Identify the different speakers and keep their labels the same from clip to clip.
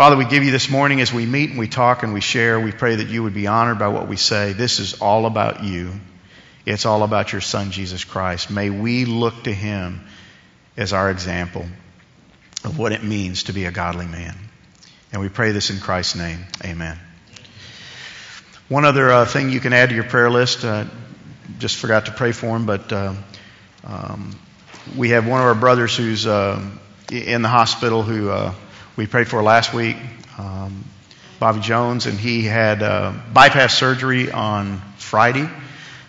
Speaker 1: Father, we give you this morning as we meet and we talk and we share. We pray that you would be honored by what we say. This is all about you. It's all about your Son, Jesus Christ. May we look to him as our example of what it means to be a godly man. And we pray this in Christ's name. Amen. One other uh, thing you can add to your prayer list, uh, just forgot to pray for him, but uh, um, we have one of our brothers who's uh, in the hospital who uh, we prayed for last week, um, Bobby Jones, and he had uh, bypass surgery on Friday.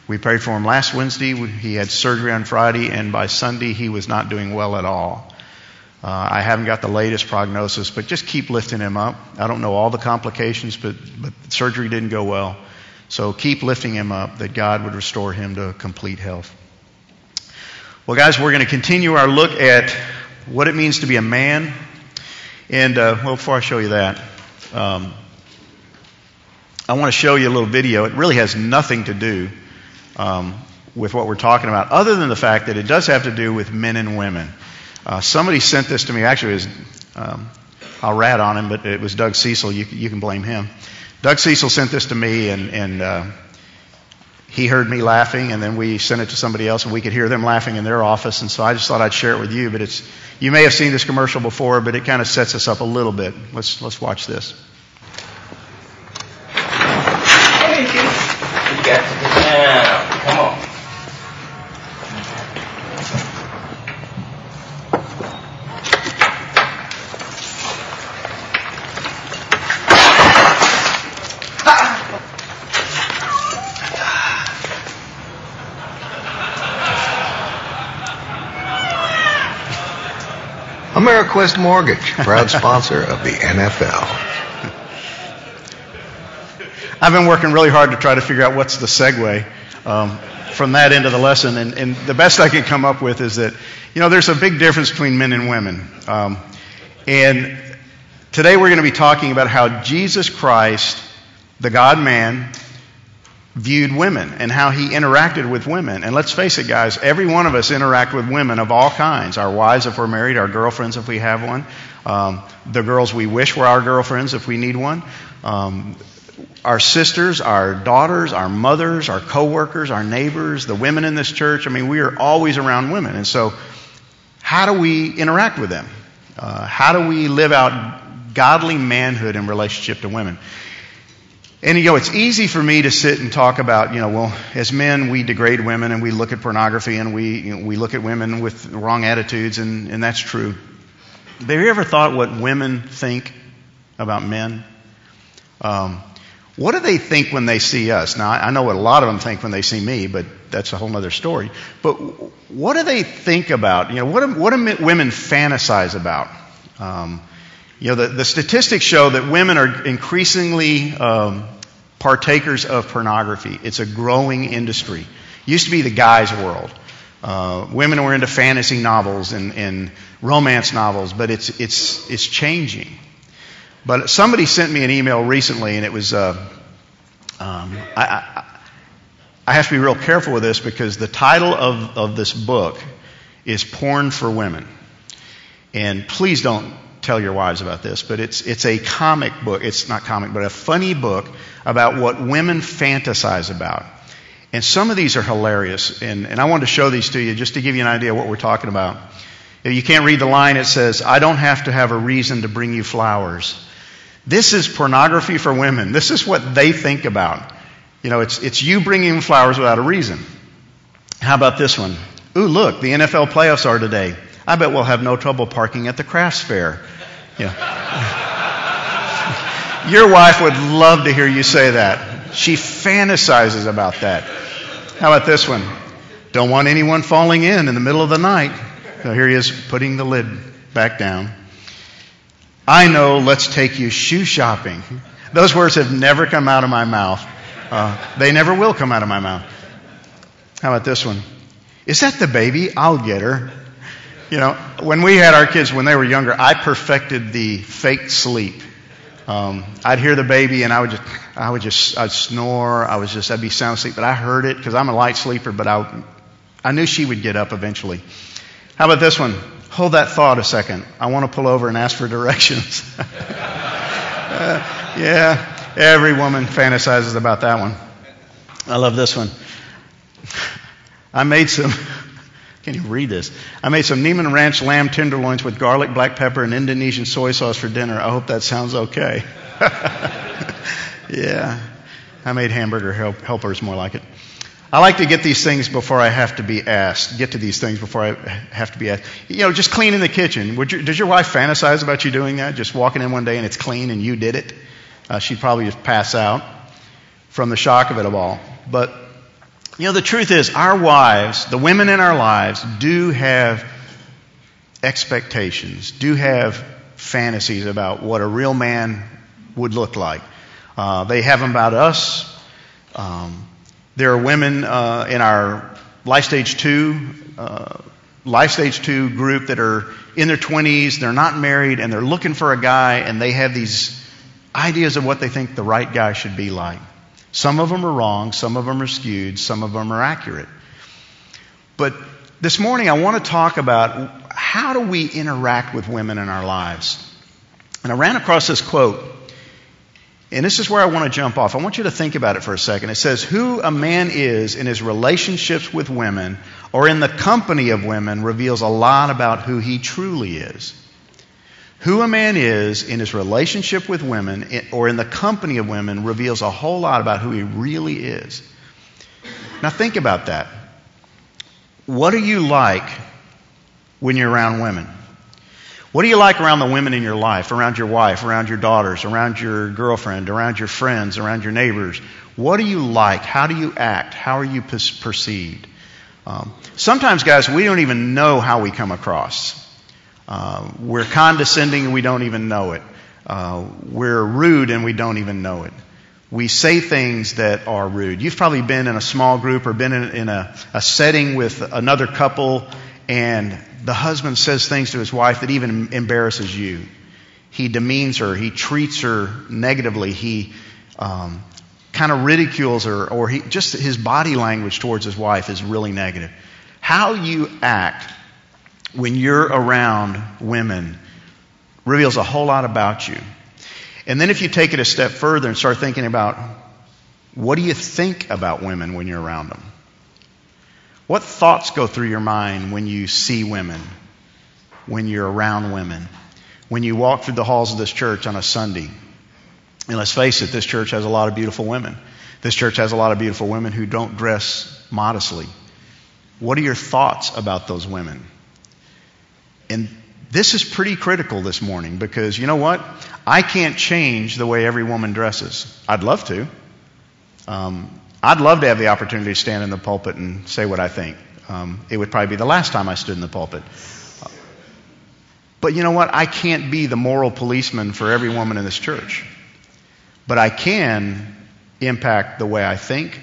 Speaker 1: We prayed for him last Wednesday. He had surgery on Friday, and by Sunday, he was not doing well at all. Uh, I haven't got the latest prognosis, but just keep lifting him up. I don't know all the complications, but, but surgery didn't go well. So keep lifting him up that God would restore him to complete health. Well, guys, we're going to continue our look at what it means to be a man. And, uh, well, before I show you that, um, I want to show you a little video. It really has nothing to do um, with what we're talking about, other than the fact that it does have to do with men and women. Uh, somebody sent this to me. Actually, was, um, I'll rat on him, but it was Doug Cecil. You, you can blame him. Doug Cecil sent this to me, and, and uh, he heard me laughing, and then we sent it to somebody else, and we could hear them laughing in their office. And so I just thought I'd share it with you. But it's you may have seen this commercial before, but it kind of sets us up a little bit. Let's let's watch this.
Speaker 2: Hey, you got to get down. Come on.
Speaker 3: AmeriQuest Mortgage, proud sponsor of the NFL.
Speaker 1: I've been working really hard to try to figure out what's the segue um, from that into the lesson, and, and, the best I can come up with is that you know there's a big difference between men and women, um, and today we're going to be talking about how Jesus Christ, the God Man, viewed women and how he interacted with women. And let's face it, guys, every one of us interact with women of all kinds our wives if we're married, our girlfriends if we have one, um, the girls we wish were our girlfriends if we need one. Um, our sisters, our daughters, our mothers, our coworkers, our neighbors, the women in this church. I mean, we are always around women. And so, how do we interact with them? Uh, how do we live out godly manhood in relationship to women? And you know, it's easy for me to sit and talk about, you know, well, as men, we degrade women and we look at pornography and we, you know, we look at women with wrong attitudes, and, and that's true. But have you ever thought what women think about men? Um, what do they think when they see us? Now, I know what a lot of them think when they see me, but that's a whole other story. But what do they think about? You know, what do, what do women fantasize about? Um, you know, the, the statistics show that women are increasingly um, partakers of pornography. It's a growing industry. It used to be the guy's world. Uh, women were into fantasy novels and, and romance novels, but it's, it's, it's changing. But somebody sent me an email recently, and it was, uh, um, I, I, I have to be real careful with this because the title of, of this book is Porn for Women. And please don't tell your wives about this, but it's, it's a comic book. It's not comic, but a funny book about what women fantasize about. And some of these are hilarious. And, and I wanted to show these to you just to give you an idea of what we're talking about. If you can't read the line, it says, I don't have to have a reason to bring you flowers. This is pornography for women. This is what they think about. You know, it's, it's you bringing flowers without a reason. How about this one? Ooh, look, the NFL playoffs are today. I bet we'll have no trouble parking at the crafts fair. Yeah. Your wife would love to hear you say that. She fantasizes about that. How about this one? Don't want anyone falling in in the middle of the night. So here he is putting the lid back down. I know, let's take you shoe shopping. Those words have never come out of my mouth. Uh, they never will come out of my mouth. How about this one? Is that the baby? I'll get her. You know, when we had our kids when they were younger, I perfected the fake sleep. Um, I'd hear the baby and I would just, I would just, I'd snore. I was just, I'd be sound asleep, but I heard it because I'm a light sleeper, but I, I knew she would get up eventually. How about this one? Hold that thought a second. I want to pull over and ask for directions. yeah, every woman fantasizes about that one. I love this one. I made some. Can you read this? I made some Niman Ranch lamb tenderloins with garlic, black pepper, and Indonesian soy sauce for dinner. I hope that sounds okay. yeah. I made hamburger help, helpers more like it. I like to get these things before I have to be asked. Get to these things before I have to be asked. You know, just cleaning the kitchen. Would You, does your wife fantasize about you doing that? Just walking in one day and it's clean and you did it? Uh, she'd probably just pass out from the shock of it all. But, you know, the truth is, our wives, the women in our lives, do have expectations, do have fantasies about what a real man would look like. Uh, they have them about us. Um, there are women uh, in our Life Stage 2, uh, Life Stage 2 group that are in their 20s, they're not married, and they're looking for a guy, and they have these ideas of what they think the right guy should be like. Some of them are wrong, some of them are skewed, some of them are accurate. But this morning I want to talk about how do we interact with women in our lives. And I ran across this quote and this is where I want to jump off. I want you to think about it for a second. It says, Who a man is in his relationships with women or in the company of women reveals a lot about who he truly is. Who a man is in his relationship with women or in the company of women reveals a whole lot about who he really is. Now, think about that. What are you like when you're around women? What do you like around the women in your life, around your wife, around your daughters, around your girlfriend, around your friends, around your neighbors? What do you like? How do you act? How are you perceived? Um, sometimes, guys, we don't even know how we come across. Uh, we're condescending and we don't even know it. Uh, we're rude and we don't even know it. We say things that are rude. You've probably been in a small group or been in, in a, a setting with another couple and the husband says things to his wife that even embarrasses you. He demeans her. He treats her negatively. He um, kind of ridicules her, or he, just his body language towards his wife is really negative. How you act when you're around women reveals a whole lot about you. And then if you take it a step further and start thinking about what do you think about women when you're around them? What thoughts go through your mind when you see women, when you're around women, when you walk through the halls of this church on a Sunday? And let's face it, this church has a lot of beautiful women. This church has a lot of beautiful women who don't dress modestly. What are your thoughts about those women? And this is pretty critical this morning because you know what? I can't change the way every woman dresses. I'd love to. Um, I'd love to have the opportunity to stand in the pulpit and say what I think. Um, it would probably be the last time I stood in the pulpit. But you know what? I can't be the moral policeman for every woman in this church. But I can impact the way I think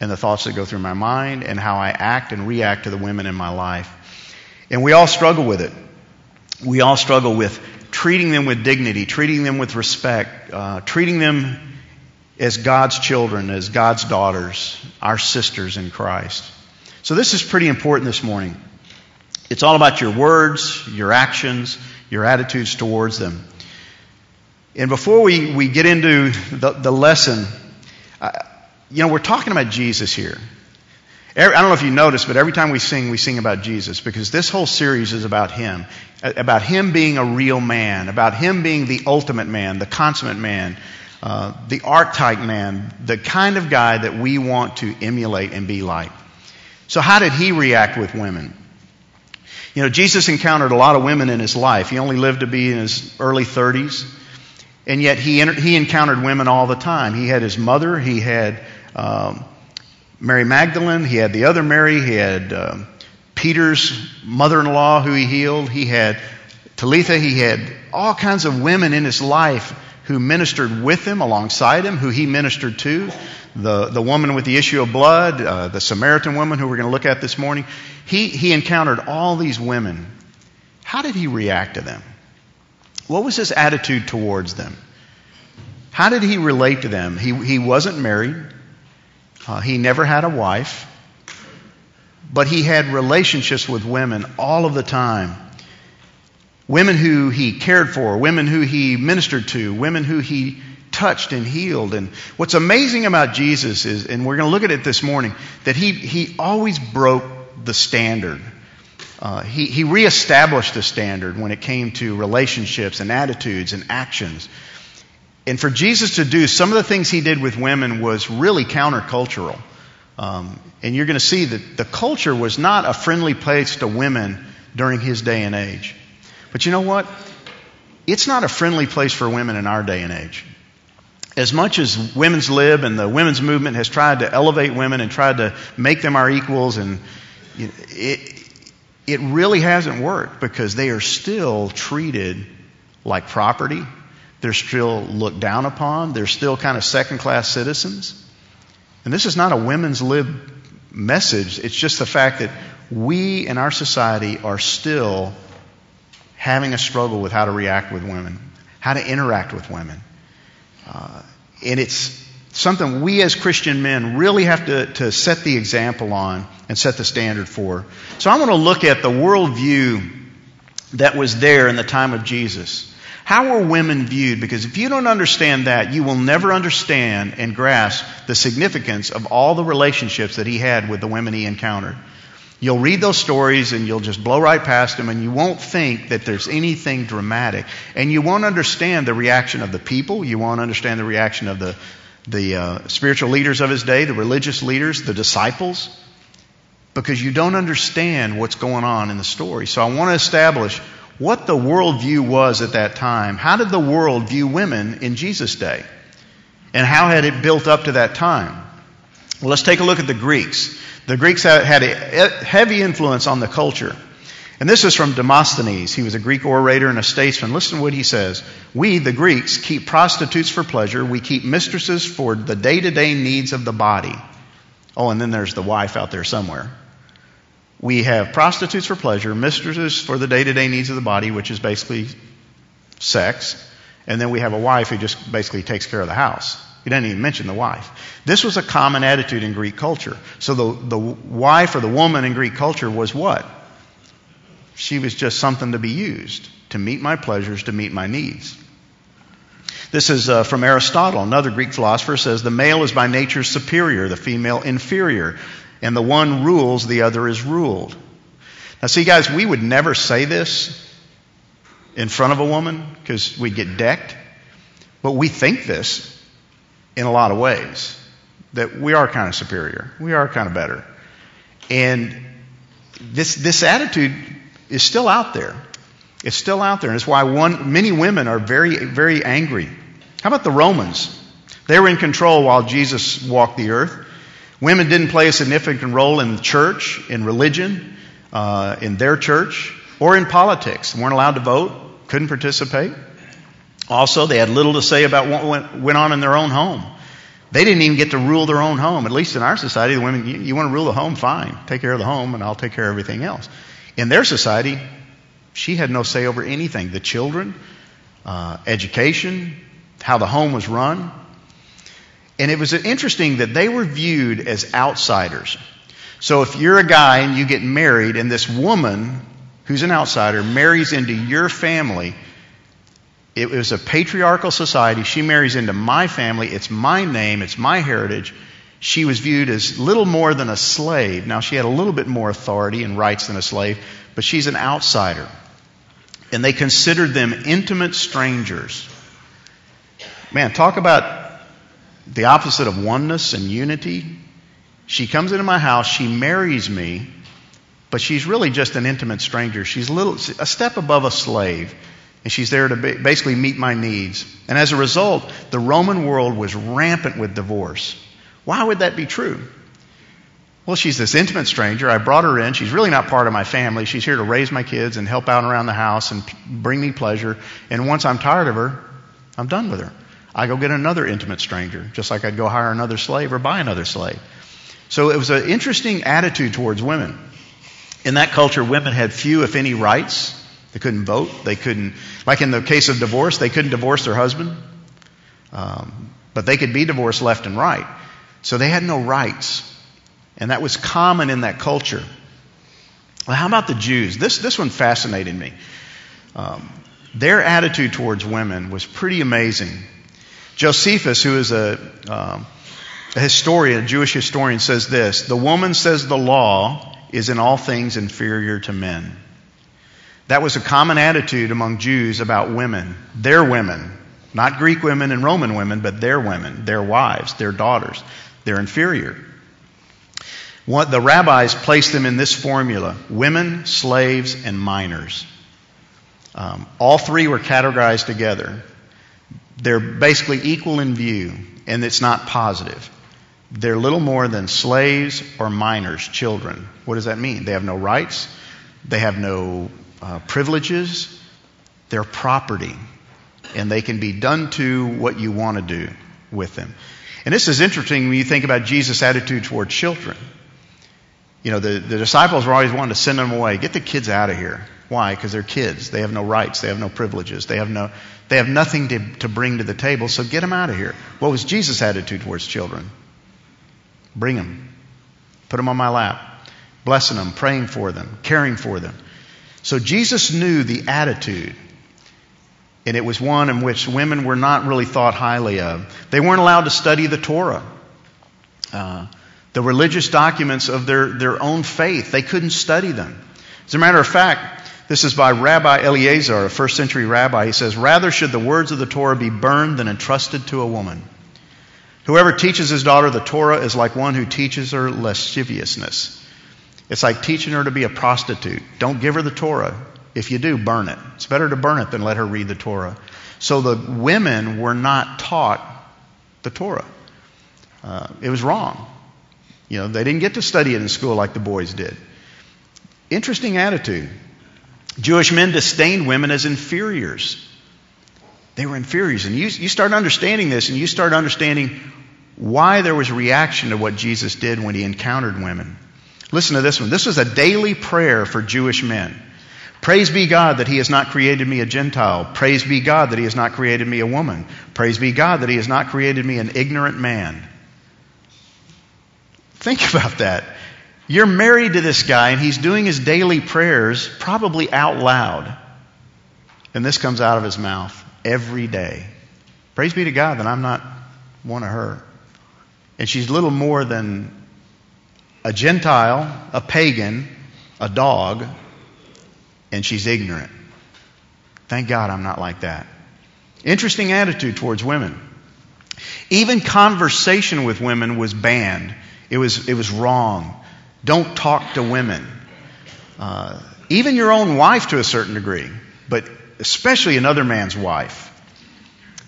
Speaker 1: and the thoughts that go through my mind and how I act and react to the women in my life. And we all struggle with it. We all struggle with treating them with dignity, treating them with respect, uh, treating them as God's children, as God's daughters, our sisters in Christ. So this is pretty important this morning. It's all about your words, your actions, your attitudes towards them. And before we, we get into the, the lesson, uh, you know, we're talking about Jesus here. Every, I don't know if you noticed, but every time we sing, we sing about Jesus because this whole series is about Him. About Him being a real man, about Him being the ultimate man, the consummate man, uh, the archetype man, the kind of guy that we want to emulate and be like. So, how did he react with women? You know, Jesus encountered a lot of women in his life. He only lived to be in his early 30s, and yet he, he encountered women all the time. He had his mother, he had um, Mary Magdalene, he had the other Mary, he had um, Peter's mother in law who he healed, he had Talitha, he had all kinds of women in his life who ministered with him, alongside him, who he ministered to, the, the woman with the issue of blood, uh, the Samaritan woman who we're going to look at this morning. He, he encountered all these women. How did he react to them? What was his attitude towards them? How did he relate to them? He, he wasn't married. Uh, he never had a wife. But he had relationships with women all of the time. women who he cared for, women who he ministered to, women who he touched and healed. And what's amazing about Jesus is, and we're going to look at it this morning, that he, he always broke the standard. Uh, he, he reestablished the standard when it came to relationships and attitudes and actions. And for Jesus to do some of the things he did with women was really countercultural. Um, and you're going to see that the culture was not a friendly place to women during his day and age. But you know what? It's not a friendly place for women in our day and age. As much as women's lib and the women's movement has tried to elevate women and tried to make them our equals, and it, it really hasn't worked because they are still treated like property. They're still looked down upon. They're still kind of second class citizens. And this is not a women's lib message. It's just the fact that we in our society are still having a struggle with how to react with women, how to interact with women. Uh, and it's something we as Christian men really have to, to set the example on and set the standard for. So I want to look at the worldview that was there in the time of Jesus. How were women viewed? Because if you don't understand that, you will never understand and grasp the significance of all the relationships that he had with the women he encountered. You'll read those stories and you'll just blow right past them and you won't think that there's anything dramatic. And you won't understand the reaction of the people. You won't understand the reaction of the, the uh, spiritual leaders of his day, the religious leaders, the disciples, because you don't understand what's going on in the story. So I want to establish what the worldview was at that time. How did the world view women in Jesus' day? And how had it built up to that time? Well, let's take a look at the Greeks. The Greeks had a heavy influence on the culture. And this is from Demosthenes. He was a Greek orator and a statesman. Listen to what he says. We, the Greeks, keep prostitutes for pleasure. We keep mistresses for the day to day needs of the body. Oh, and then there's the wife out there somewhere. We have prostitutes for pleasure, mistresses for the day to day needs of the body, which is basically sex. And then we have a wife who just basically takes care of the house. He doesn't even mention the wife. This was a common attitude in Greek culture. So the, the wife or the woman in Greek culture was what? She was just something to be used to meet my pleasures, to meet my needs. This is uh, from Aristotle. Another Greek philosopher says the male is by nature superior, the female inferior, and the one rules, the other is ruled. Now, see, guys, we would never say this in front of a woman because we'd get decked, but we think this in a lot of ways that we are kind of superior. We are kind of better. And this, this attitude is still out there. It's still out there. And it's why one, many women are very, very angry. How about the Romans? They were in control while Jesus walked the earth. Women didn't play a significant role in the church, in religion, uh, in their church, or in politics. They weren't allowed to vote, couldn't participate. Also, they had little to say about what went on in their own home. They didn't even get to rule their own home. At least in our society, the women, you, you want to rule the home, fine. Take care of the home, and I'll take care of everything else. In their society, she had no say over anything. The children, uh, education, how the home was run. And it was interesting that they were viewed as outsiders. So if you're a guy and you get married, and this woman who's an outsider marries into your family, it was a patriarchal society. She marries into my family. It's my name. It's my heritage. She was viewed as little more than a slave. Now, she had a little bit more authority and rights than a slave, but she's an outsider. And they considered them intimate strangers. Man, talk about the opposite of oneness and unity. She comes into my house, she marries me, but she's really just an intimate stranger. She's a little, a step above a slave. And she's there to basically meet my needs. And as a result, the Roman world was rampant with divorce. Why would that be true? Well, she's this intimate stranger. I brought her in. She's really not part of my family. She's here to raise my kids and help out around the house and bring me pleasure. And once I'm tired of her, I'm done with her. I go get another intimate stranger, just like I'd go hire another slave or buy another slave. So it was an interesting attitude towards women. In that culture, women had few, if any, rights. They couldn't vote. They couldn't, like in the case of divorce, they couldn't divorce their husband. Um, but they could be divorced left and right. So they had no rights. And that was common in that culture. Well, how about the Jews? This, this one fascinated me. Um, their attitude towards women was pretty amazing. Josephus, who is a, um, a historian, a Jewish historian, says this The woman, says the law, is in all things inferior to men. That was a common attitude among Jews about women, their women, not Greek women and Roman women, but their women, their wives, their daughters. They're inferior. What the rabbis placed them in this formula women, slaves, and minors. Um, all three were categorized together. They're basically equal in view, and it's not positive. They're little more than slaves or minors, children. What does that mean? They have no rights, they have no uh, privileges, they're property, and they can be done to what you want to do with them. And this is interesting when you think about Jesus' attitude toward children. You know, the, the disciples were always wanting to send them away. Get the kids out of here. Why? Because they're kids. They have no rights. They have no privileges. They have, no, they have nothing to, to bring to the table, so get them out of here. What was Jesus' attitude towards children? Bring them. Put them on my lap. Blessing them, praying for them, caring for them. So Jesus knew the attitude, and it was one in which women were not really thought highly of. They weren't allowed to study the Torah. Uh, the religious documents of their, their own faith. They couldn't study them. As a matter of fact, this is by Rabbi Eliezer, a first century rabbi. He says, Rather should the words of the Torah be burned than entrusted to a woman. Whoever teaches his daughter the Torah is like one who teaches her lasciviousness. It's like teaching her to be a prostitute. Don't give her the Torah. If you do, burn it. It's better to burn it than let her read the Torah. So the women were not taught the Torah. Uh, it was wrong. You know, they didn't get to study it in school like the boys did. Interesting attitude. Jewish men disdained women as inferiors. They were inferiors. And you, you start understanding this, and you start understanding why there was reaction to what Jesus did when he encountered women. Listen to this one. This was a daily prayer for Jewish men. Praise be God that He has not created me a Gentile. Praise be God that He has not created me a woman. Praise be God that He has not created me an ignorant man. Think about that. You're married to this guy and he's doing his daily prayers probably out loud. And this comes out of his mouth every day. Praise be to God that I'm not one of her. And she's little more than a Gentile, a pagan, a dog, and she's ignorant. Thank God I'm not like that. Interesting attitude towards women. Even conversation with women was banned. It was, it was wrong. Don't talk to women. Uh, even your own wife to a certain degree, but especially another man's wife.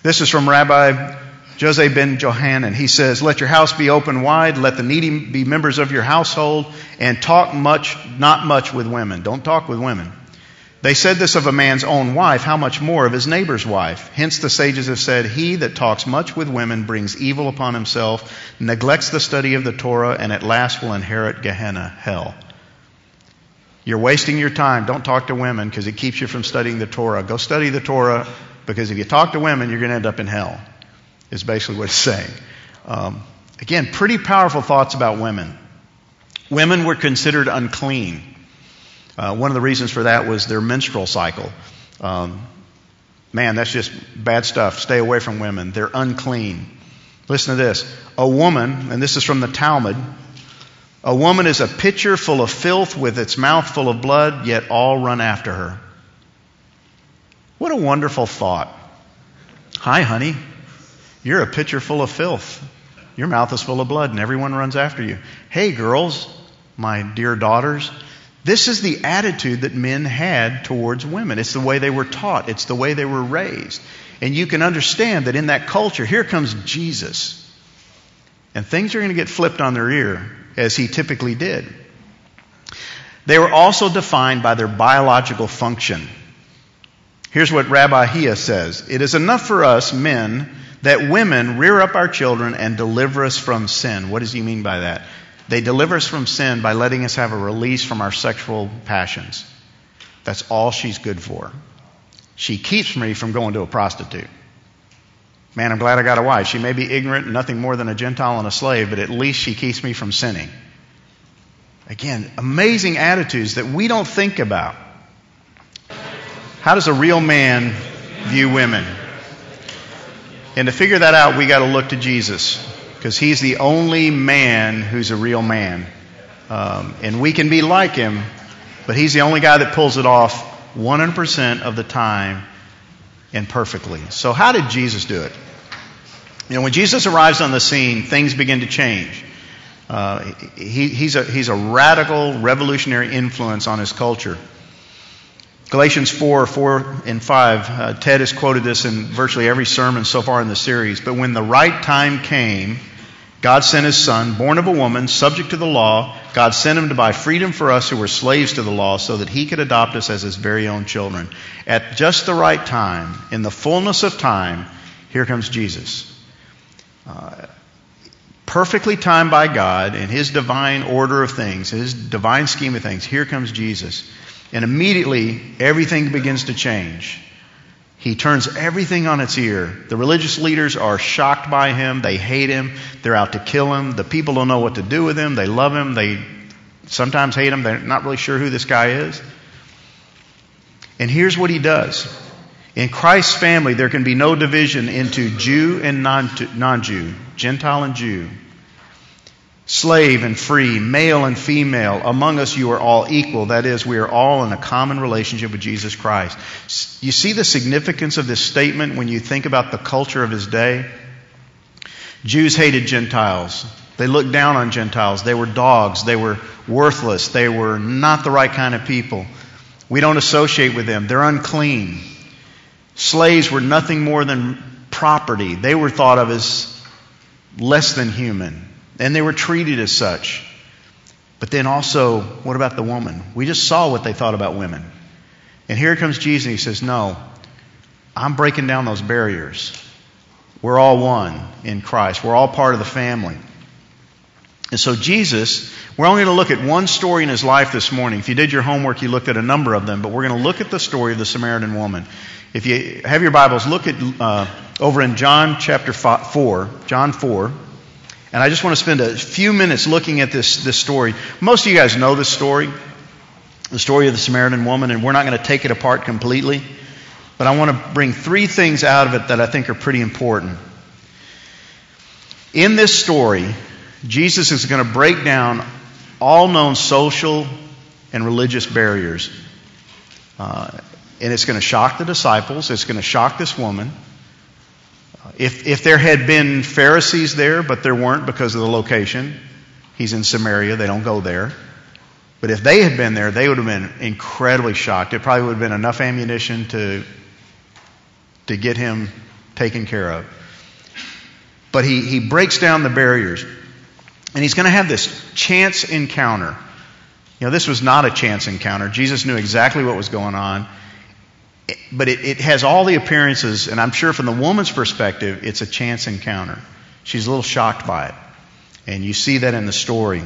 Speaker 1: This is from Rabbi Jose ben Johanan. He says, Let your house be open wide, let the needy be members of your household, and talk much, not much with women. Don't talk with women. They said this of a man's own wife, how much more of his neighbor's wife? Hence the sages have said, He that talks much with women brings evil upon himself, neglects the study of the Torah, and at last will inherit Gehenna, hell. You're wasting your time. Don't talk to women because it keeps you from studying the Torah. Go study the Torah because if you talk to women, you're going to end up in hell, is basically what it's saying. Um, again, pretty powerful thoughts about women. Women were considered unclean. Uh, one of the reasons for that was their menstrual cycle. Um, man, that's just bad stuff. Stay away from women. They're unclean. Listen to this. A woman, and this is from the Talmud, a woman is a pitcher full of filth with its mouth full of blood, yet all run after her. What a wonderful thought. Hi, honey. You're a pitcher full of filth. Your mouth is full of blood, and everyone runs after you. Hey, girls, my dear daughters, this is the attitude that men had towards women. It's the way they were taught, it's the way they were raised. And you can understand that in that culture, here comes Jesus. And things are going to get flipped on their ear, as he typically did. They were also defined by their biological function. Here's what Rabbi Hia says It is enough for us, men, that women rear up our children and deliver us from sin. What does he mean by that? They deliver us from sin by letting us have a release from our sexual passions. That's all she's good for. She keeps me from going to a prostitute. Man, I'm glad I got a wife. She may be ignorant and nothing more than a Gentile and a slave, but at least she keeps me from sinning. Again, amazing attitudes that we don't think about. How does a real man view women? And to figure that out, we got to look to Jesus because he's the only man who's a real man. Um, and we can be like him, but he's the only guy that pulls it off 100% of the time and perfectly. So, how did Jesus do it? You know, when Jesus arrives on the scene, things begin to change. Uh, he, he's, a, he's a radical, revolutionary influence on his culture. Galatians 4, 4 and 5, uh, Ted has quoted this in virtually every sermon so far in the series. But when the right time came, God sent his son, born of a woman, subject to the law. God sent him to buy freedom for us who were slaves to the law so that he could adopt us as his very own children. At just the right time, in the fullness of time, here comes Jesus. Uh, perfectly timed by God in his divine order of things, his divine scheme of things, here comes Jesus. And immediately, everything begins to change. He turns everything on its ear. The religious leaders are shocked by him. They hate him. They're out to kill him. The people don't know what to do with him. They love him. They sometimes hate him. They're not really sure who this guy is. And here's what he does. In Christ's family, there can be no division into Jew and non Jew, Gentile and Jew slave and free, male and female. Among us, you are all equal. That is, we are all in a common relationship with Jesus Christ. You see the significance of this statement when you think about the culture of his day? Jews hated Gentiles. They looked down on Gentiles. They were dogs. They were worthless. They were not the right kind of people. We don't associate with them. They're unclean. Slaves were nothing more than property. They were thought of as less than human and they were treated as such. But then also, what about the woman? We just saw what they thought about women. And here comes Jesus and he says, No, I'm breaking down those barriers. We're all one in Christ, we're all part of the family. And so, Jesus, we're only going to look at one story in his life this morning. If you did your homework, you looked at a number of them, but we're going to look at the story of the Samaritan woman. If you have your Bibles, look at uh, over in John chapter 4, John 4. And I just want to spend a few minutes looking at this, this story. Most of you guys know this story, the story of the Samaritan woman, and we're not going to take it apart completely. But I want to bring three things out of it that I think are pretty important. In this story, Jesus is going to break down all known social and religious barriers. Uh, and it's going to shock the disciples, it's going to shock this woman. If, if there had been Pharisees there, but there weren't because of the location, he's in Samaria, they don't go there. But if they had been there, they would have been incredibly shocked. It probably would have been enough ammunition to, to get him taken care of. But he, he breaks down the barriers. And he's going to have this chance encounter. You know, this was not a chance encounter. Jesus knew exactly what was going on but it, it has all the appearances, and I'm sure from the woman's perspective, it's a chance encounter. She's a little shocked by it. And you see that in the story.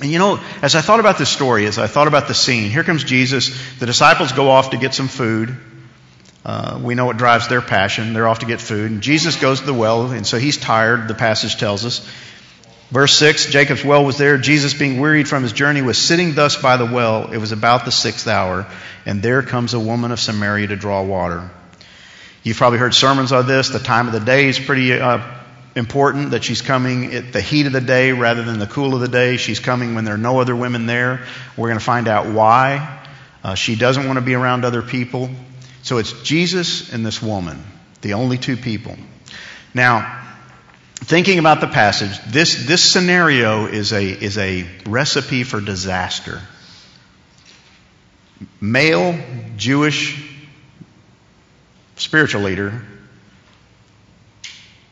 Speaker 1: And you know, as I thought about this story, as I thought about the scene, here comes Jesus. The disciples go off to get some food. Uh, we know what drives their passion. They're off to get food. And Jesus goes to the well, and so he's tired, the passage tells us. Verse 6 Jacob's well was there. Jesus, being wearied from his journey, was sitting thus by the well. It was about the sixth hour, and there comes a woman of Samaria to draw water. You've probably heard sermons on this. The time of the day is pretty uh, important, that she's coming at the heat of the day rather than the cool of the day. She's coming when there are no other women there. We're going to find out why. Uh, she doesn't want to be around other people. So it's Jesus and this woman, the only two people. Now, thinking about the passage, this, this scenario is a, is a recipe for disaster. Male, Jewish, spiritual leader,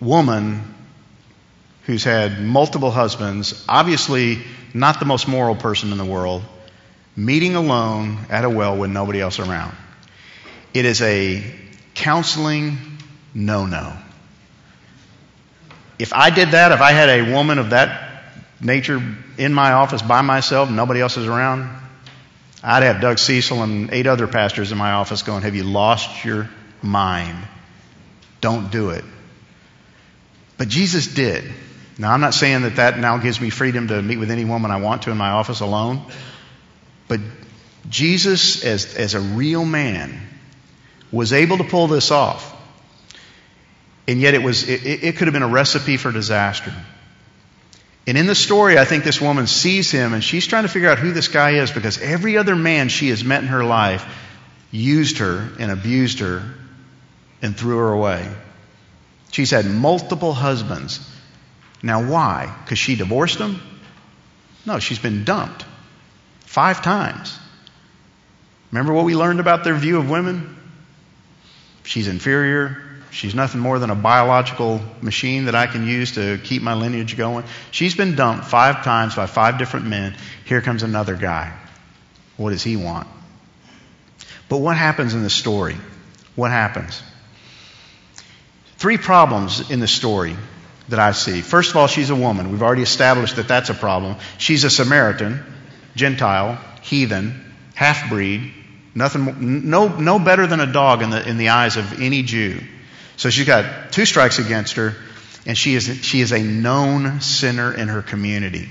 Speaker 1: woman who's had multiple husbands, obviously not the most moral person in the world, meeting alone at a well with nobody else around. It is a counseling no no if I did that, if I had a woman of that nature in my office by myself, nobody else is around, I'd have Doug Cecil and eight other pastors in my office going, Have you lost your mind? Don't do it. But Jesus did. Now, I'm not saying that that now gives me freedom to meet with any woman I want to in my office alone, but Jesus, as, as a real man, was able to pull this off. And yet it, was, it, it could have been a recipe for disaster. And in the story, I think this woman sees him and she's trying to figure out who this guy is because every other man she has met in her life used her and abused her and threw her away. She's had multiple husbands. Now, why? Because she divorced him? No, she's been dumped five times. Remember what we learned about their view of women? She's inferior. She's nothing more than a biological machine that I can use to keep my lineage going. She's been dumped five times by five different men. Here comes another guy. What does he want? But what happens in the story? What happens? Three problems in the story that I see. First of all, she's a woman. We've already established that that's a problem. She's a Samaritan, Gentile, heathen, half breed, nothing, no, no better than a dog in the, in the eyes of any Jew. So she's got two strikes against her, and she is, she is a known sinner in her community.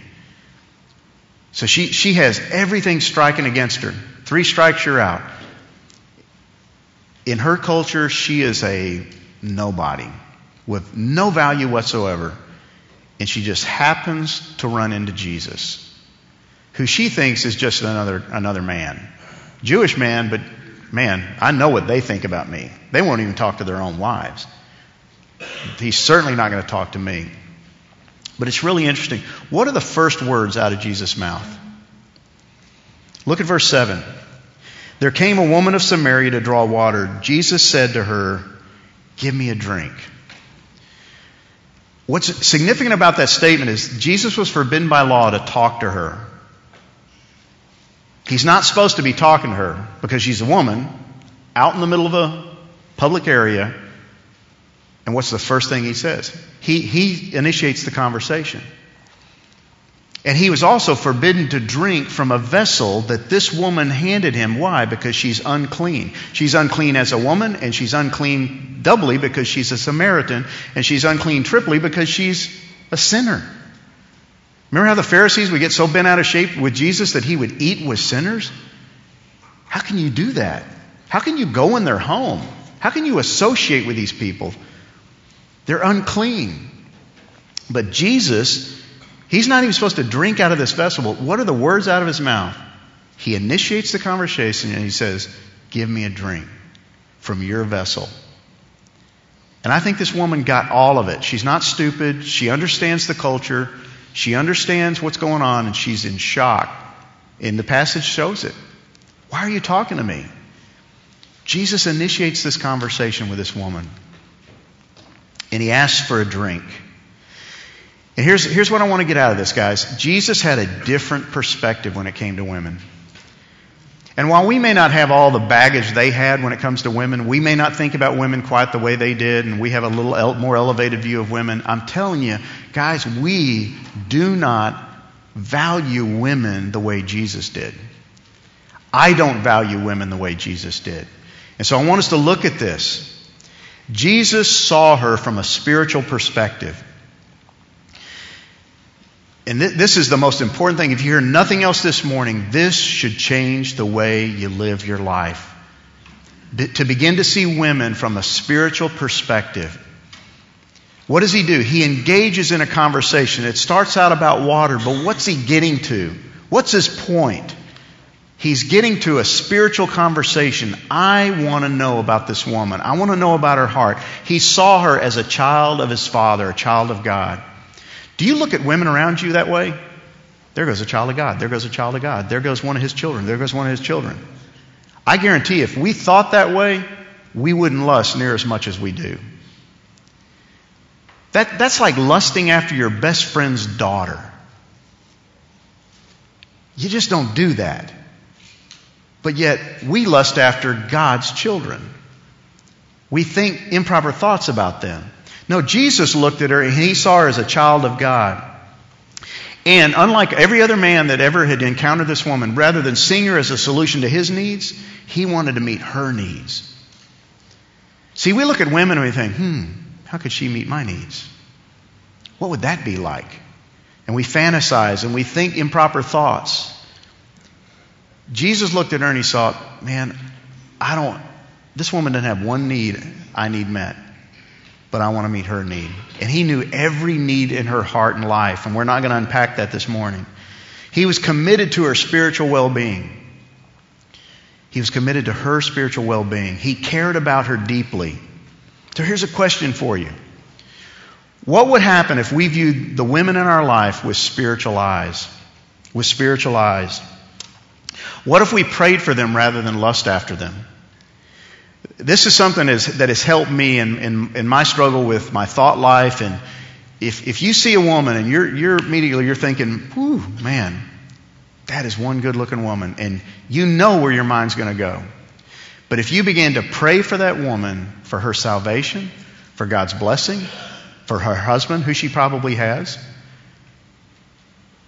Speaker 1: So she, she has everything striking against her. Three strikes, you're out. In her culture, she is a nobody with no value whatsoever. And she just happens to run into Jesus, who she thinks is just another, another man. Jewish man, but man, I know what they think about me. They won't even talk to their own wives. He's certainly not going to talk to me. But it's really interesting. What are the first words out of Jesus' mouth? Look at verse 7. There came a woman of Samaria to draw water. Jesus said to her, Give me a drink. What's significant about that statement is Jesus was forbidden by law to talk to her. He's not supposed to be talking to her because she's a woman out in the middle of a public area. And what's the first thing he says? He, he initiates the conversation. And he was also forbidden to drink from a vessel that this woman handed him. Why? Because she's unclean. She's unclean as a woman, and she's unclean doubly because she's a Samaritan, and she's unclean triply because she's a sinner. Remember how the Pharisees would get so bent out of shape with Jesus that he would eat with sinners? How can you do that? How can you go in their home? How can you associate with these people? They're unclean. But Jesus He's not even supposed to drink out of this vessel, what are the words out of his mouth? He initiates the conversation and he says, Give me a drink from your vessel. And I think this woman got all of it. She's not stupid. She understands the culture. She understands what's going on, and she's in shock. And the passage shows it. Why are you talking to me? Jesus initiates this conversation with this woman. And he asks for a drink. And here's, here's what I want to get out of this, guys. Jesus had a different perspective when it came to women. And while we may not have all the baggage they had when it comes to women, we may not think about women quite the way they did, and we have a little el- more elevated view of women. I'm telling you, guys, we do not value women the way Jesus did. I don't value women the way Jesus did. And so I want us to look at this. Jesus saw her from a spiritual perspective and th- this is the most important thing. If you hear nothing else this morning, this should change the way you live your life. B- to begin to see women from a spiritual perspective. What does he do? He engages in a conversation. It starts out about water, but what's he getting to? What's his point? He's getting to a spiritual conversation. I want to know about this woman. I want to know about her heart. He saw her as a child of his father, a child of God. Do you look at women around you that way? There goes a child of God. There goes a child of God. There goes one of his children. There goes one of his children. I guarantee if we thought that way, we wouldn't lust near as much as we do. That, that's like lusting after your best friend's daughter. You just don't do that. But yet, we lust after God's children. We think improper thoughts about them. No, Jesus looked at her and he saw her as a child of God. And unlike every other man that ever had encountered this woman, rather than seeing her as a solution to his needs, he wanted to meet her needs. See, we look at women and we think, hmm, how could she meet my needs? What would that be like? And we fantasize and we think improper thoughts. Jesus looked at her and he saw, man, I don't, this woman doesn't have one need I need met, but I want to meet her need. And he knew every need in her heart and life, and we're not going to unpack that this morning. He was committed to her spiritual well being. He was committed to her spiritual well being. He cared about her deeply. So here's a question for you What would happen if we viewed the women in our life with spiritual eyes? With spiritual eyes. What if we prayed for them rather than lust after them? This is something that has helped me in, in, in my struggle with my thought life. And if, if you see a woman and you're, you're immediately you're thinking, "Ooh, man, that is one good looking woman. And you know where your mind's going to go. But if you begin to pray for that woman, for her salvation, for God's blessing, for her husband, who she probably has,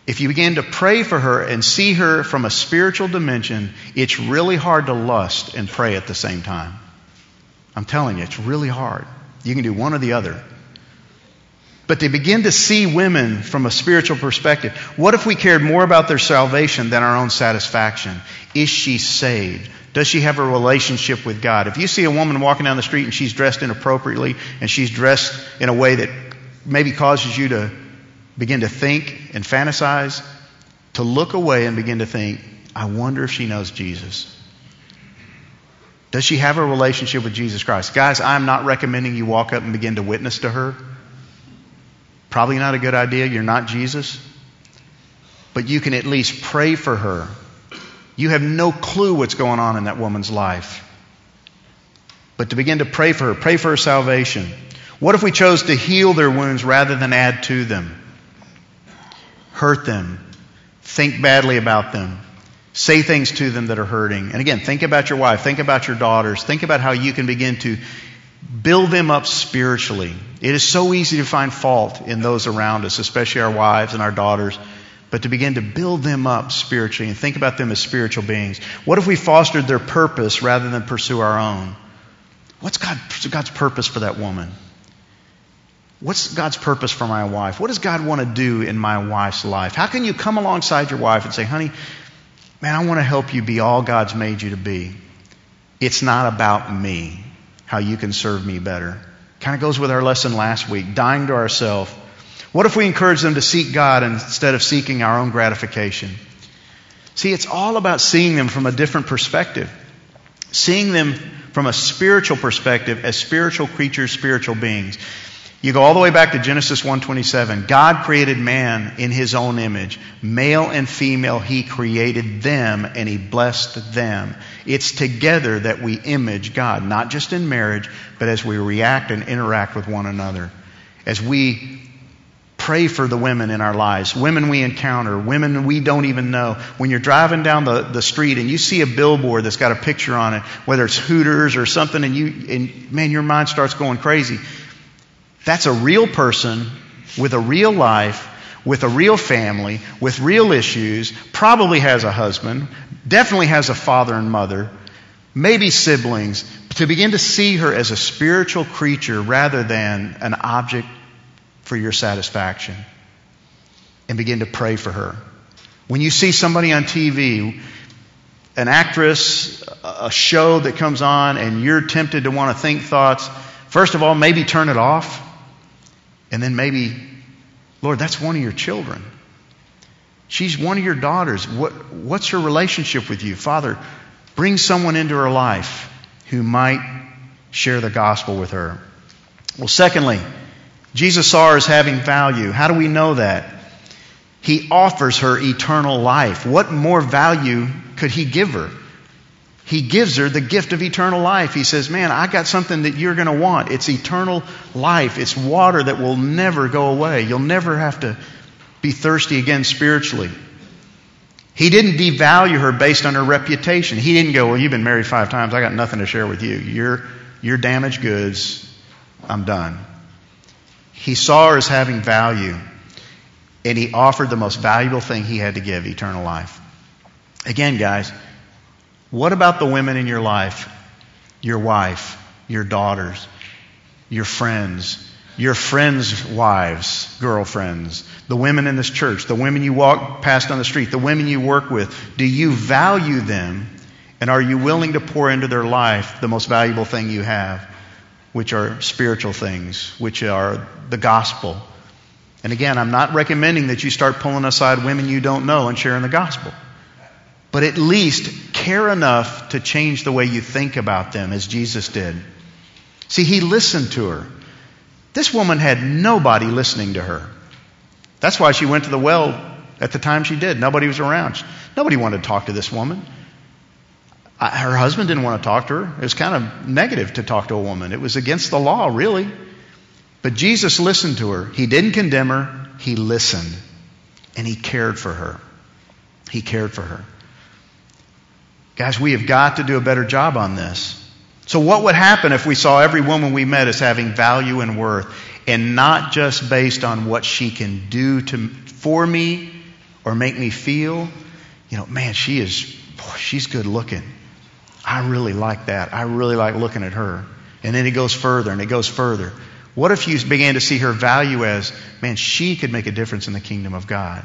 Speaker 1: if you begin to pray for her and see her from a spiritual dimension, it's really hard to lust and pray at the same time. I'm telling you, it's really hard. You can do one or the other. But they begin to see women from a spiritual perspective. What if we cared more about their salvation than our own satisfaction? Is she saved? Does she have a relationship with God? If you see a woman walking down the street and she's dressed inappropriately and she's dressed in a way that maybe causes you to begin to think and fantasize, to look away and begin to think, I wonder if she knows Jesus. Does she have a relationship with Jesus Christ? Guys, I'm not recommending you walk up and begin to witness to her. Probably not a good idea. You're not Jesus. But you can at least pray for her. You have no clue what's going on in that woman's life. But to begin to pray for her, pray for her salvation. What if we chose to heal their wounds rather than add to them? Hurt them, think badly about them, say things to them that are hurting. And again, think about your wife, think about your daughters, think about how you can begin to build them up spiritually. It is so easy to find fault in those around us, especially our wives and our daughters, but to begin to build them up spiritually and think about them as spiritual beings. What if we fostered their purpose rather than pursue our own? What's God, God's purpose for that woman? What's God's purpose for my wife? What does God want to do in my wife's life? How can you come alongside your wife and say, honey, man, I want to help you be all God's made you to be? It's not about me how you can serve me better. Kind of goes with our lesson last week, dying to ourselves. What if we encourage them to seek God instead of seeking our own gratification? See, it's all about seeing them from a different perspective. Seeing them from a spiritual perspective as spiritual creatures, spiritual beings. You go all the way back to Genesis 1:27. God created man in his own image. Male and female he created them and he blessed them. It's together that we image God, not just in marriage, but as we react and interact with one another. As we pray for the women in our lives, women we encounter, women we don't even know. When you're driving down the, the street and you see a billboard that's got a picture on it, whether it's Hooters or something, and you and man, your mind starts going crazy that's a real person with a real life, with a real family, with real issues, probably has a husband, definitely has a father and mother, maybe siblings, to begin to see her as a spiritual creature rather than an object for your satisfaction. And begin to pray for her. When you see somebody on TV, an actress, a show that comes on, and you're tempted to want to think thoughts, first of all, maybe turn it off and then maybe, Lord, that's one of your children. She's one of your daughters. What, what's her relationship with you? Father, bring someone into her life who might share the gospel with her. Well, secondly, Jesus saw her as having value. How do we know that? He offers her eternal life. What more value could he give her? He gives her the gift of eternal life. He says, Man, I got something that you're going to want. It's eternal life. It's water that will never go away. You'll never have to be thirsty again spiritually. He didn't devalue her based on her reputation. He didn't go, Well, you've been married five times. I got nothing to share with you. You're, you're damaged goods. I'm done. He saw her as having value, and he offered the most valuable thing he had to give eternal life. Again, guys, what about the women in your life? Your wife, your daughters, your friends, your friends' wives, girlfriends, the women in this church, the women you walk past on the street, the women you work with, do you value them and are you willing to pour into their life the most valuable thing you have, which are spiritual things, which are the gospel? And again, I'm not recommending that you start pulling aside women you don't know and sharing the gospel. But at least care enough to change the way you think about them as Jesus did. See, he listened to her. This woman had nobody listening to her. That's why she went to the well at the time she did. Nobody was around. Nobody wanted to talk to this woman. Her husband didn't want to talk to her. It was kind of negative to talk to a woman. It was against the law, really. But Jesus listened to her. He didn't condemn her, he listened. And he cared for her. He cared for her. Guys, we have got to do a better job on this. So, what would happen if we saw every woman we met as having value and worth, and not just based on what she can do to, for me or make me feel? You know, man, she is, boy, she's good looking. I really like that. I really like looking at her. And then it goes further and it goes further. What if you began to see her value as, man, she could make a difference in the kingdom of God?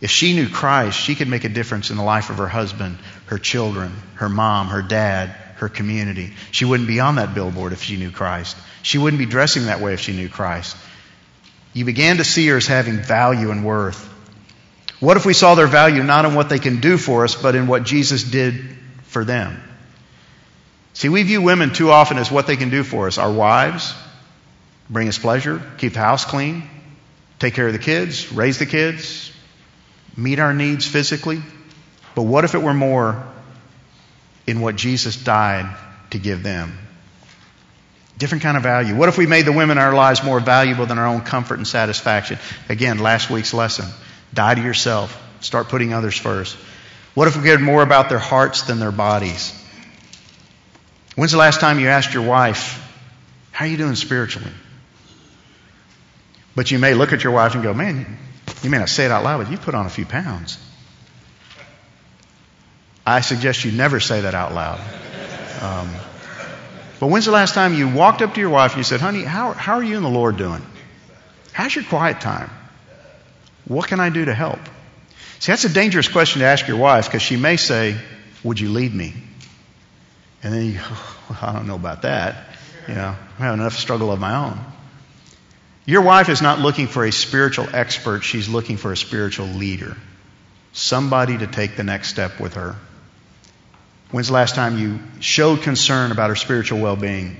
Speaker 1: If she knew Christ, she could make a difference in the life of her husband, her children, her mom, her dad, her community. She wouldn't be on that billboard if she knew Christ. She wouldn't be dressing that way if she knew Christ. You began to see her as having value and worth. What if we saw their value not in what they can do for us, but in what Jesus did for them? See, we view women too often as what they can do for us. Our wives, bring us pleasure, keep the house clean, take care of the kids, raise the kids, meet our needs physically. But what if it were more in what Jesus died to give them. Different kind of value. What if we made the women in our lives more valuable than our own comfort and satisfaction? Again, last week's lesson. Die to yourself. Start putting others first. What if we cared more about their hearts than their bodies? When's the last time you asked your wife, How are you doing spiritually? But you may look at your wife and go, Man, you may not say it out loud, but you put on a few pounds. I suggest you never say that out loud. Um, but when's the last time you walked up to your wife and you said, honey, how, how are you and the Lord doing? How's your quiet time? What can I do to help? See, that's a dangerous question to ask your wife because she may say, Would you lead me? And then you, well, I don't know about that. You know, I have enough struggle of my own. Your wife is not looking for a spiritual expert, she's looking for a spiritual leader. Somebody to take the next step with her. When's the last time you showed concern about her spiritual well being?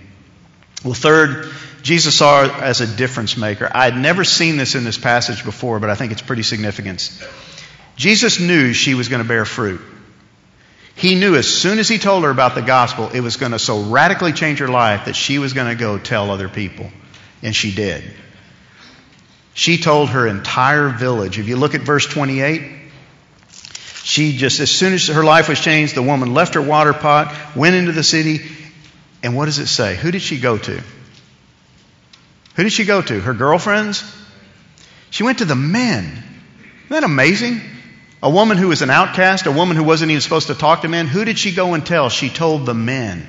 Speaker 1: Well, third, Jesus saw her as a difference maker. I had never seen this in this passage before, but I think it's pretty significant. Jesus knew she was going to bear fruit. He knew as soon as he told her about the gospel, it was going to so radically change her life that she was going to go tell other people. And she did. She told her entire village. If you look at verse 28, she just, as soon as her life was changed, the woman left her water pot, went into the city, and what does it say? Who did she go to? Who did she go to? Her girlfriends? She went to the men. Isn't that amazing? A woman who was an outcast, a woman who wasn't even supposed to talk to men, who did she go and tell? She told the men.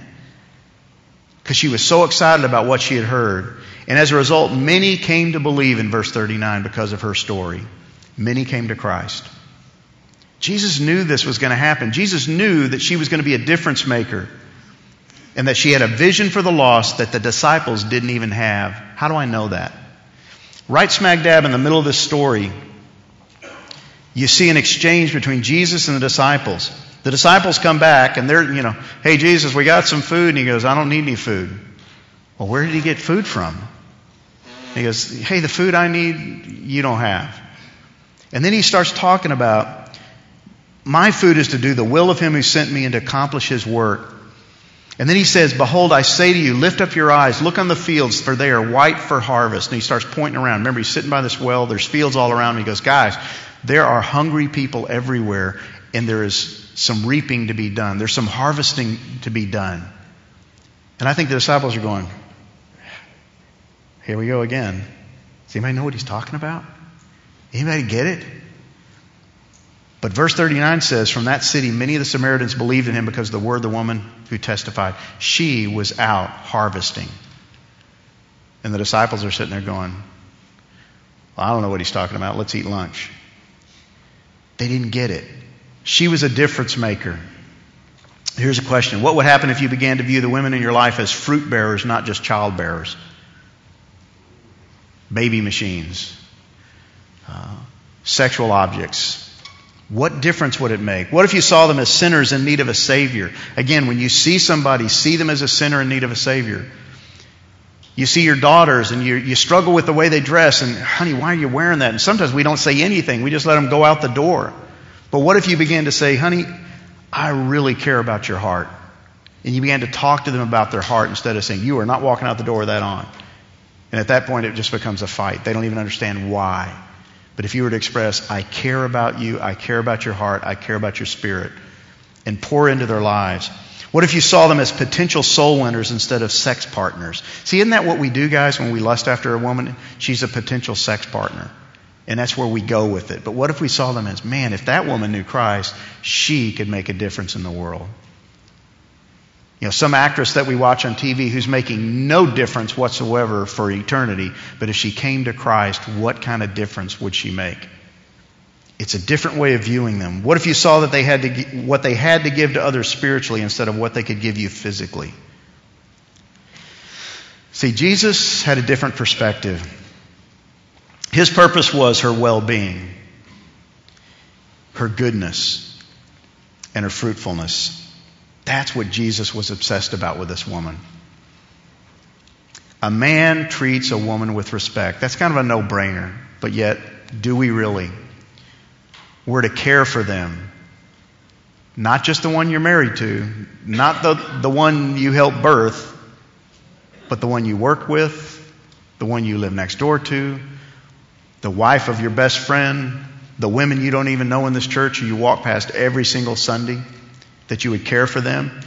Speaker 1: Because she was so excited about what she had heard. And as a result, many came to believe in verse 39 because of her story. Many came to Christ. Jesus knew this was going to happen. Jesus knew that she was going to be a difference maker and that she had a vision for the lost that the disciples didn't even have. How do I know that? Right smack dab in the middle of this story, you see an exchange between Jesus and the disciples. The disciples come back and they're, you know, hey, Jesus, we got some food. And he goes, I don't need any food. Well, where did he get food from? He goes, hey, the food I need, you don't have. And then he starts talking about my food is to do the will of him who sent me and to accomplish his work. And then he says, Behold, I say to you, lift up your eyes, look on the fields, for they are white for harvest. And he starts pointing around. Remember, he's sitting by this well, there's fields all around. He goes, Guys, there are hungry people everywhere, and there is some reaping to be done. There's some harvesting to be done. And I think the disciples are going, Here we go again. Does anybody know what he's talking about? Anybody get it? But verse 39 says, From that city, many of the Samaritans believed in him because of the word of the woman who testified. She was out harvesting. And the disciples are sitting there going, well, I don't know what he's talking about. Let's eat lunch. They didn't get it. She was a difference maker. Here's a question What would happen if you began to view the women in your life as fruit bearers, not just child bearers? Baby machines, uh, sexual objects. What difference would it make? What if you saw them as sinners in need of a Savior? Again, when you see somebody, see them as a sinner in need of a Savior. You see your daughters and you, you struggle with the way they dress, and honey, why are you wearing that? And sometimes we don't say anything, we just let them go out the door. But what if you began to say, honey, I really care about your heart? And you began to talk to them about their heart instead of saying, you are not walking out the door with that on. And at that point, it just becomes a fight. They don't even understand why. But if you were to express, I care about you, I care about your heart, I care about your spirit, and pour into their lives. What if you saw them as potential soul winners instead of sex partners? See, isn't that what we do, guys, when we lust after a woman? She's a potential sex partner. And that's where we go with it. But what if we saw them as, man, if that woman knew Christ, she could make a difference in the world? You know, some actress that we watch on TV who's making no difference whatsoever for eternity, but if she came to Christ, what kind of difference would she make? It's a different way of viewing them. What if you saw that they had to, what they had to give to others spiritually instead of what they could give you physically? See, Jesus had a different perspective. His purpose was her well being, her goodness, and her fruitfulness. That's what Jesus was obsessed about with this woman. A man treats a woman with respect. That's kind of a no brainer, but yet, do we really? We're to care for them. Not just the one you're married to, not the, the one you help birth, but the one you work with, the one you live next door to, the wife of your best friend, the women you don't even know in this church who you walk past every single Sunday, that you would care for them.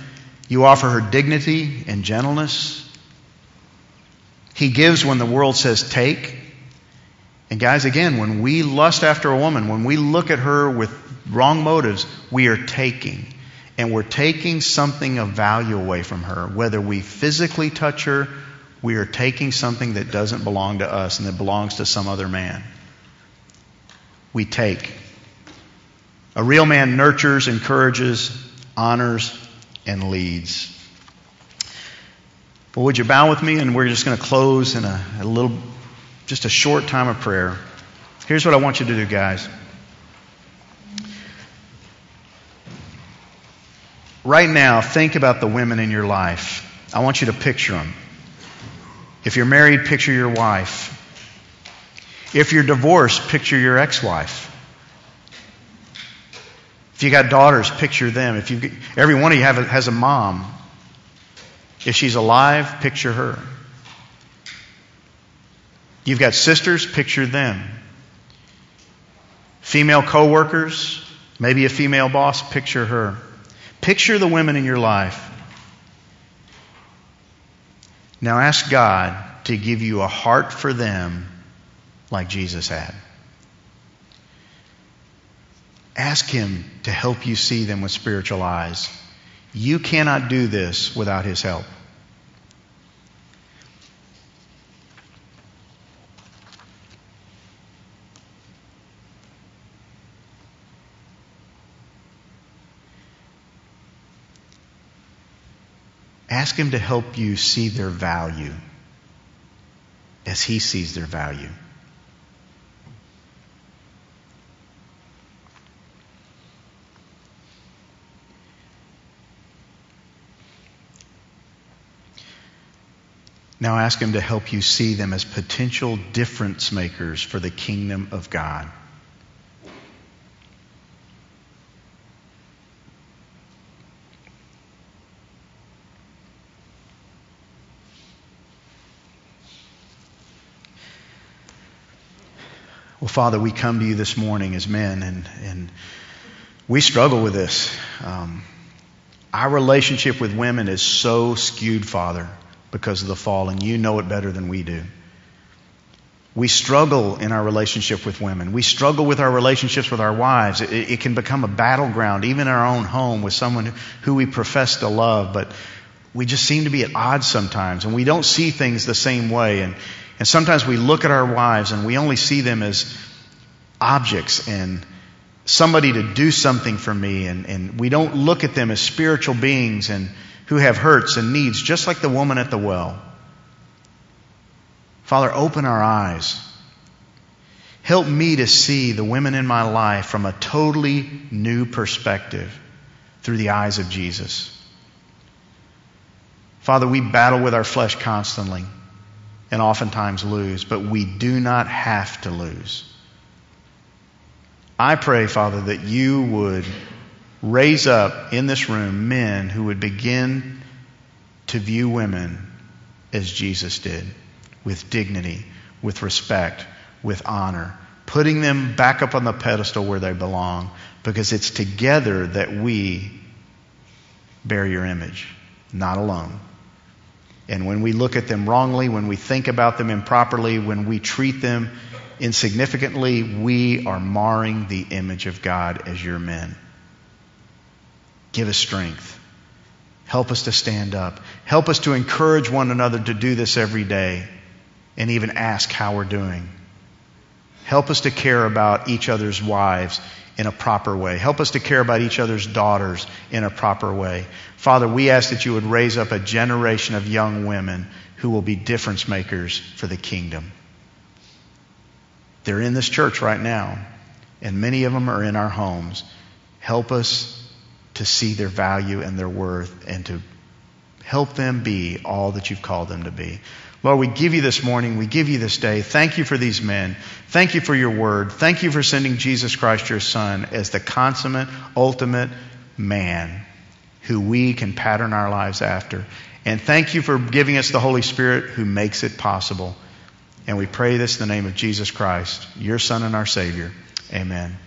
Speaker 1: You offer her dignity and gentleness. He gives when the world says take. And guys, again, when we lust after a woman, when we look at her with wrong motives, we are taking. And we're taking something of value away from her. Whether we physically touch her, we are taking something that doesn't belong to us and that belongs to some other man. We take. A real man nurtures, encourages, honors, and leads. Well, would you bow with me? And we're just going to close in a, a little just a short time of prayer. Here's what I want you to do, guys. Right now, think about the women in your life. I want you to picture them. If you're married, picture your wife. If you're divorced, picture your ex wife. If you got daughters, picture them. If you every one of you have a, has a mom. If she's alive, picture her. You've got sisters, picture them. Female coworkers, maybe a female boss, picture her. Picture the women in your life. Now ask God to give you a heart for them like Jesus had. Ask Him to help you see them with spiritual eyes. You cannot do this without His help. Ask Him to help you see their value as He sees their value. Now ask Him to help you see them as potential difference makers for the kingdom of God. Well, Father, we come to you this morning as men, and, and we struggle with this. Um, our relationship with women is so skewed, Father, because of the fall, and you know it better than we do. We struggle in our relationship with women. We struggle with our relationships with our wives. It, it, can become a battleground, even in our own home, with someone who we profess to love. But we just seem to be at odds sometimes, and we don't see things the same way. And, and sometimes we look at our wives and we only see them as objects and somebody to do something for me, and, and we don't look at them as spiritual beings and who have hurts and needs, just like the woman at the well. Father, open our eyes. Help me to see the women in my life from a totally new perspective through the eyes of Jesus. Father, we battle with our flesh constantly and oftentimes lose, but we do not have to lose. I pray, Father, that you would raise up in this room men who would begin to view women as Jesus did, with dignity, with respect, with honor, putting them back up on the pedestal where they belong, because it's together that we bear your image, not alone. And when we look at them wrongly, when we think about them improperly, when we treat them insignificantly, we are marring the image of God as your men. Give us strength. Help us to stand up. Help us to encourage one another to do this every day and even ask how we're doing. Help us to care about each other's wives in a proper way. Help us to care about each other's daughters in a proper way. Father, we ask that you would raise up a generation of young women who will be difference makers for the kingdom. They're in this church right now, and many of them are in our homes. Help us to see their value and their worth and to help them be all that you've called them to be. Lord, we give you this morning. We give you this day. Thank you for these men. Thank you for your word. Thank you for sending Jesus Christ, your Son, as the consummate, ultimate man who we can pattern our lives after. And thank you for giving us the Holy Spirit who makes it possible. And we pray this in the name of Jesus Christ, your Son and our Savior. Amen.